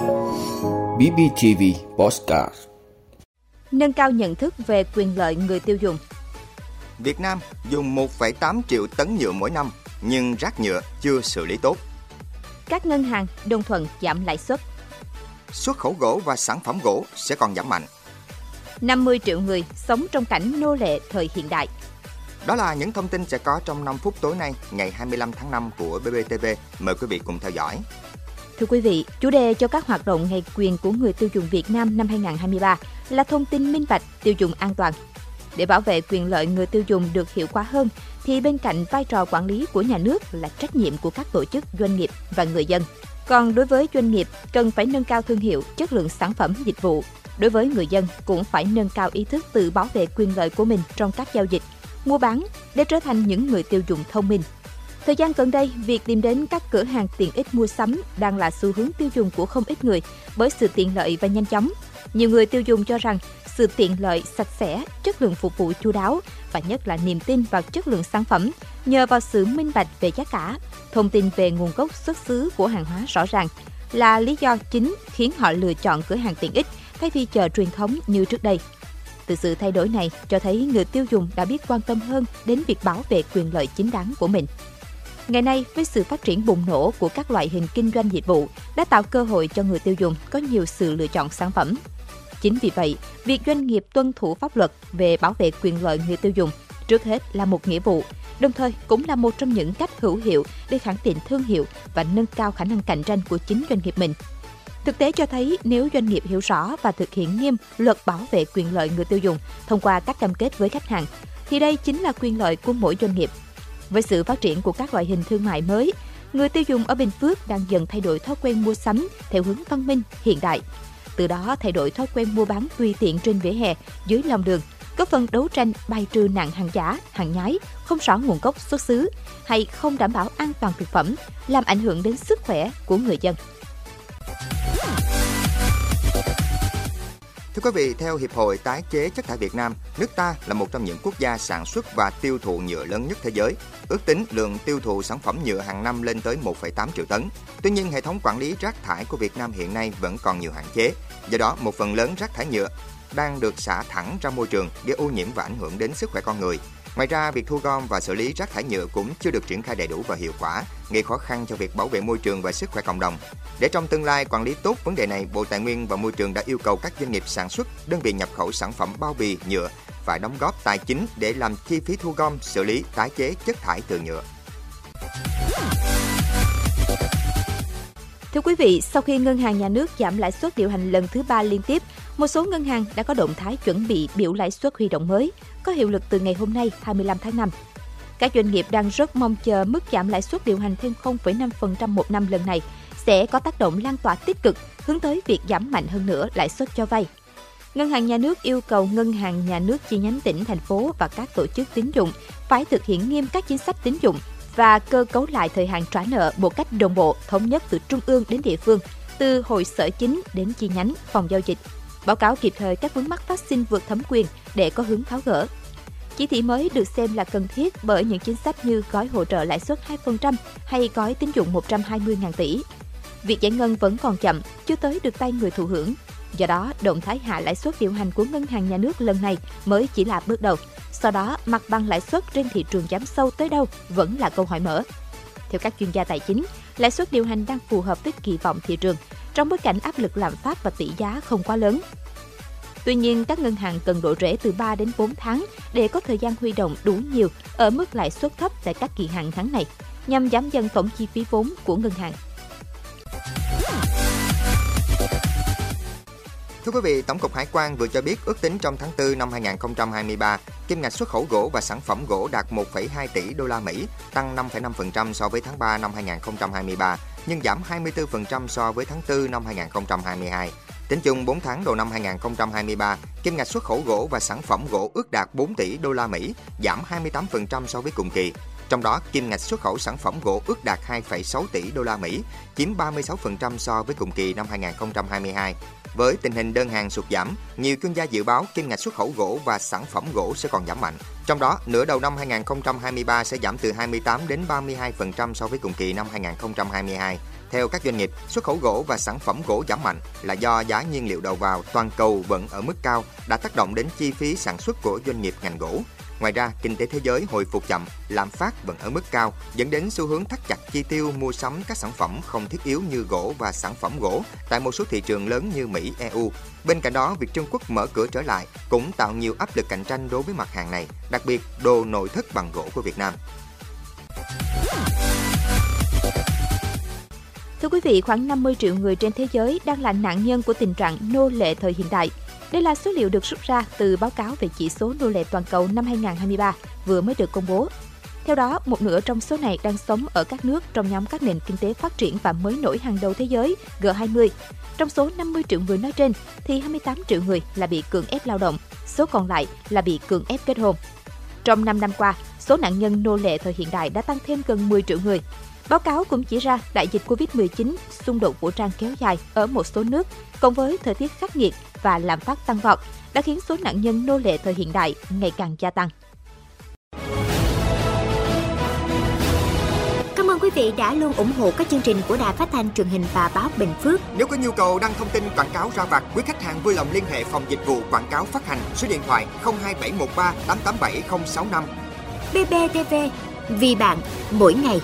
BBTV Postcard Nâng cao nhận thức về quyền lợi người tiêu dùng Việt Nam dùng 1,8 triệu tấn nhựa mỗi năm, nhưng rác nhựa chưa xử lý tốt. Các ngân hàng đồng thuận giảm lãi suất Xuất khẩu gỗ và sản phẩm gỗ sẽ còn giảm mạnh. 50 triệu người sống trong cảnh nô lệ thời hiện đại Đó là những thông tin sẽ có trong 5 phút tối nay, ngày 25 tháng 5 của BBTV. Mời quý vị cùng theo dõi. Thưa quý vị, chủ đề cho các hoạt động ngày quyền của người tiêu dùng Việt Nam năm 2023 là thông tin minh bạch, tiêu dùng an toàn. Để bảo vệ quyền lợi người tiêu dùng được hiệu quả hơn, thì bên cạnh vai trò quản lý của nhà nước là trách nhiệm của các tổ chức, doanh nghiệp và người dân. Còn đối với doanh nghiệp, cần phải nâng cao thương hiệu, chất lượng sản phẩm, dịch vụ. Đối với người dân, cũng phải nâng cao ý thức tự bảo vệ quyền lợi của mình trong các giao dịch, mua bán để trở thành những người tiêu dùng thông minh, Thời gian gần đây, việc tìm đến các cửa hàng tiện ích mua sắm đang là xu hướng tiêu dùng của không ít người bởi sự tiện lợi và nhanh chóng. Nhiều người tiêu dùng cho rằng sự tiện lợi, sạch sẽ, chất lượng phục vụ chu đáo và nhất là niềm tin vào chất lượng sản phẩm nhờ vào sự minh bạch về giá cả, thông tin về nguồn gốc xuất xứ của hàng hóa rõ ràng là lý do chính khiến họ lựa chọn cửa hàng tiện ích thay vì chợ truyền thống như trước đây. Từ sự thay đổi này cho thấy người tiêu dùng đã biết quan tâm hơn đến việc bảo vệ quyền lợi chính đáng của mình. Ngày nay, với sự phát triển bùng nổ của các loại hình kinh doanh dịch vụ đã tạo cơ hội cho người tiêu dùng có nhiều sự lựa chọn sản phẩm. Chính vì vậy, việc doanh nghiệp tuân thủ pháp luật về bảo vệ quyền lợi người tiêu dùng trước hết là một nghĩa vụ, đồng thời cũng là một trong những cách hữu hiệu để khẳng định thương hiệu và nâng cao khả năng cạnh tranh của chính doanh nghiệp mình. Thực tế cho thấy nếu doanh nghiệp hiểu rõ và thực hiện nghiêm luật bảo vệ quyền lợi người tiêu dùng thông qua các cam kết với khách hàng, thì đây chính là quyền lợi của mỗi doanh nghiệp với sự phát triển của các loại hình thương mại mới, người tiêu dùng ở Bình Phước đang dần thay đổi thói quen mua sắm theo hướng văn minh, hiện đại. Từ đó thay đổi thói quen mua bán tùy tiện trên vỉa hè, dưới lòng đường, góp phần đấu tranh bài trừ nạn hàng giả, hàng nhái, không rõ nguồn gốc xuất xứ hay không đảm bảo an toàn thực phẩm, làm ảnh hưởng đến sức khỏe của người dân. Thưa quý vị, theo Hiệp hội Tái chế chất thải Việt Nam, nước ta là một trong những quốc gia sản xuất và tiêu thụ nhựa lớn nhất thế giới. Ước tính lượng tiêu thụ sản phẩm nhựa hàng năm lên tới 1,8 triệu tấn. Tuy nhiên, hệ thống quản lý rác thải của Việt Nam hiện nay vẫn còn nhiều hạn chế. Do đó, một phần lớn rác thải nhựa đang được xả thẳng ra môi trường gây ô nhiễm và ảnh hưởng đến sức khỏe con người. Ngoài ra, việc thu gom và xử lý rác thải nhựa cũng chưa được triển khai đầy đủ và hiệu quả, gây khó khăn cho việc bảo vệ môi trường và sức khỏe cộng đồng. Để trong tương lai quản lý tốt vấn đề này, Bộ Tài nguyên và Môi trường đã yêu cầu các doanh nghiệp sản xuất, đơn vị nhập khẩu sản phẩm bao bì nhựa phải đóng góp tài chính để làm chi phí thu gom, xử lý, tái chế chất thải từ nhựa. Thưa quý vị, sau khi Ngân hàng Nhà nước giảm lãi suất điều hành lần thứ ba liên tiếp, một số ngân hàng đã có động thái chuẩn bị biểu lãi suất huy động mới, có hiệu lực từ ngày hôm nay 25 tháng 5. Các doanh nghiệp đang rất mong chờ mức giảm lãi suất điều hành thêm 0,5% một năm lần này sẽ có tác động lan tỏa tích cực hướng tới việc giảm mạnh hơn nữa lãi suất cho vay. Ngân hàng nhà nước yêu cầu ngân hàng nhà nước chi nhánh tỉnh, thành phố và các tổ chức tín dụng phải thực hiện nghiêm các chính sách tín dụng và cơ cấu lại thời hạn trả nợ một cách đồng bộ, thống nhất từ trung ương đến địa phương, từ hội sở chính đến chi nhánh, phòng giao dịch. Báo cáo kịp thời các vướng mắc phát sinh vượt thẩm quyền để có hướng tháo gỡ. Chỉ thị mới được xem là cần thiết bởi những chính sách như gói hỗ trợ lãi suất 2% hay gói tín dụng 120.000 tỷ. Việc giải ngân vẫn còn chậm, chưa tới được tay người thụ hưởng. Do đó, động thái hạ lãi suất điều hành của ngân hàng nhà nước lần này mới chỉ là bước đầu. Sau đó, mặt bằng lãi suất trên thị trường giảm sâu tới đâu vẫn là câu hỏi mở. Theo các chuyên gia tài chính, lãi suất điều hành đang phù hợp với kỳ vọng thị trường trong bối cảnh áp lực lạm phát và tỷ giá không quá lớn. Tuy nhiên, các ngân hàng cần độ rễ từ 3 đến 4 tháng để có thời gian huy động đủ nhiều ở mức lãi suất thấp tại các kỳ hạn tháng này, nhằm giảm dần tổng chi phí vốn của ngân hàng. Thưa quý vị, Tổng cục Hải quan vừa cho biết ước tính trong tháng 4 năm 2023, kim ngạch xuất khẩu gỗ và sản phẩm gỗ đạt 1,2 tỷ đô la Mỹ, tăng 5,5% so với tháng 3 năm 2023, nhưng giảm 24% so với tháng 4 năm 2022. Tính chung 4 tháng đầu năm 2023, kim ngạch xuất khẩu gỗ và sản phẩm gỗ ước đạt 4 tỷ đô la Mỹ, giảm 28% so với cùng kỳ. Trong đó, kim ngạch xuất khẩu sản phẩm gỗ ước đạt 2,6 tỷ đô la Mỹ, chiếm 36% so với cùng kỳ năm 2022. Với tình hình đơn hàng sụt giảm, nhiều chuyên gia dự báo kim ngạch xuất khẩu gỗ và sản phẩm gỗ sẽ còn giảm mạnh. Trong đó, nửa đầu năm 2023 sẽ giảm từ 28 đến 32% so với cùng kỳ năm 2022. Theo các doanh nghiệp, xuất khẩu gỗ và sản phẩm gỗ giảm mạnh là do giá nhiên liệu đầu vào toàn cầu vẫn ở mức cao đã tác động đến chi phí sản xuất của doanh nghiệp ngành gỗ. Ngoài ra, kinh tế thế giới hồi phục chậm, lạm phát vẫn ở mức cao, dẫn đến xu hướng thắt chặt chi tiêu mua sắm các sản phẩm không thiết yếu như gỗ và sản phẩm gỗ tại một số thị trường lớn như Mỹ, EU. Bên cạnh đó, việc Trung Quốc mở cửa trở lại cũng tạo nhiều áp lực cạnh tranh đối với mặt hàng này, đặc biệt đồ nội thất bằng gỗ của Việt Nam. Thưa quý vị, khoảng 50 triệu người trên thế giới đang là nạn nhân của tình trạng nô lệ thời hiện đại. Đây là số liệu được rút ra từ báo cáo về chỉ số nô lệ toàn cầu năm 2023 vừa mới được công bố. Theo đó, một nửa trong số này đang sống ở các nước trong nhóm các nền kinh tế phát triển và mới nổi hàng đầu thế giới G20. Trong số 50 triệu người nói trên, thì 28 triệu người là bị cưỡng ép lao động, số còn lại là bị cưỡng ép kết hôn. Trong 5 năm qua, số nạn nhân nô lệ thời hiện đại đã tăng thêm gần 10 triệu người. Báo cáo cũng chỉ ra đại dịch Covid-19, xung đột vũ trang kéo dài ở một số nước, cộng với thời tiết khắc nghiệt và lạm phát tăng vọt, đã khiến số nạn nhân nô lệ thời hiện đại ngày càng gia tăng. Cảm ơn quý vị đã luôn ủng hộ các chương trình của Đài Phát thanh truyền hình và báo Bình Phước. Nếu có nhu cầu đăng thông tin quảng cáo ra vặt, quý khách hàng vui lòng liên hệ phòng dịch vụ quảng cáo phát hành số điện thoại 02713 887065. BBTV, vì bạn, mỗi ngày.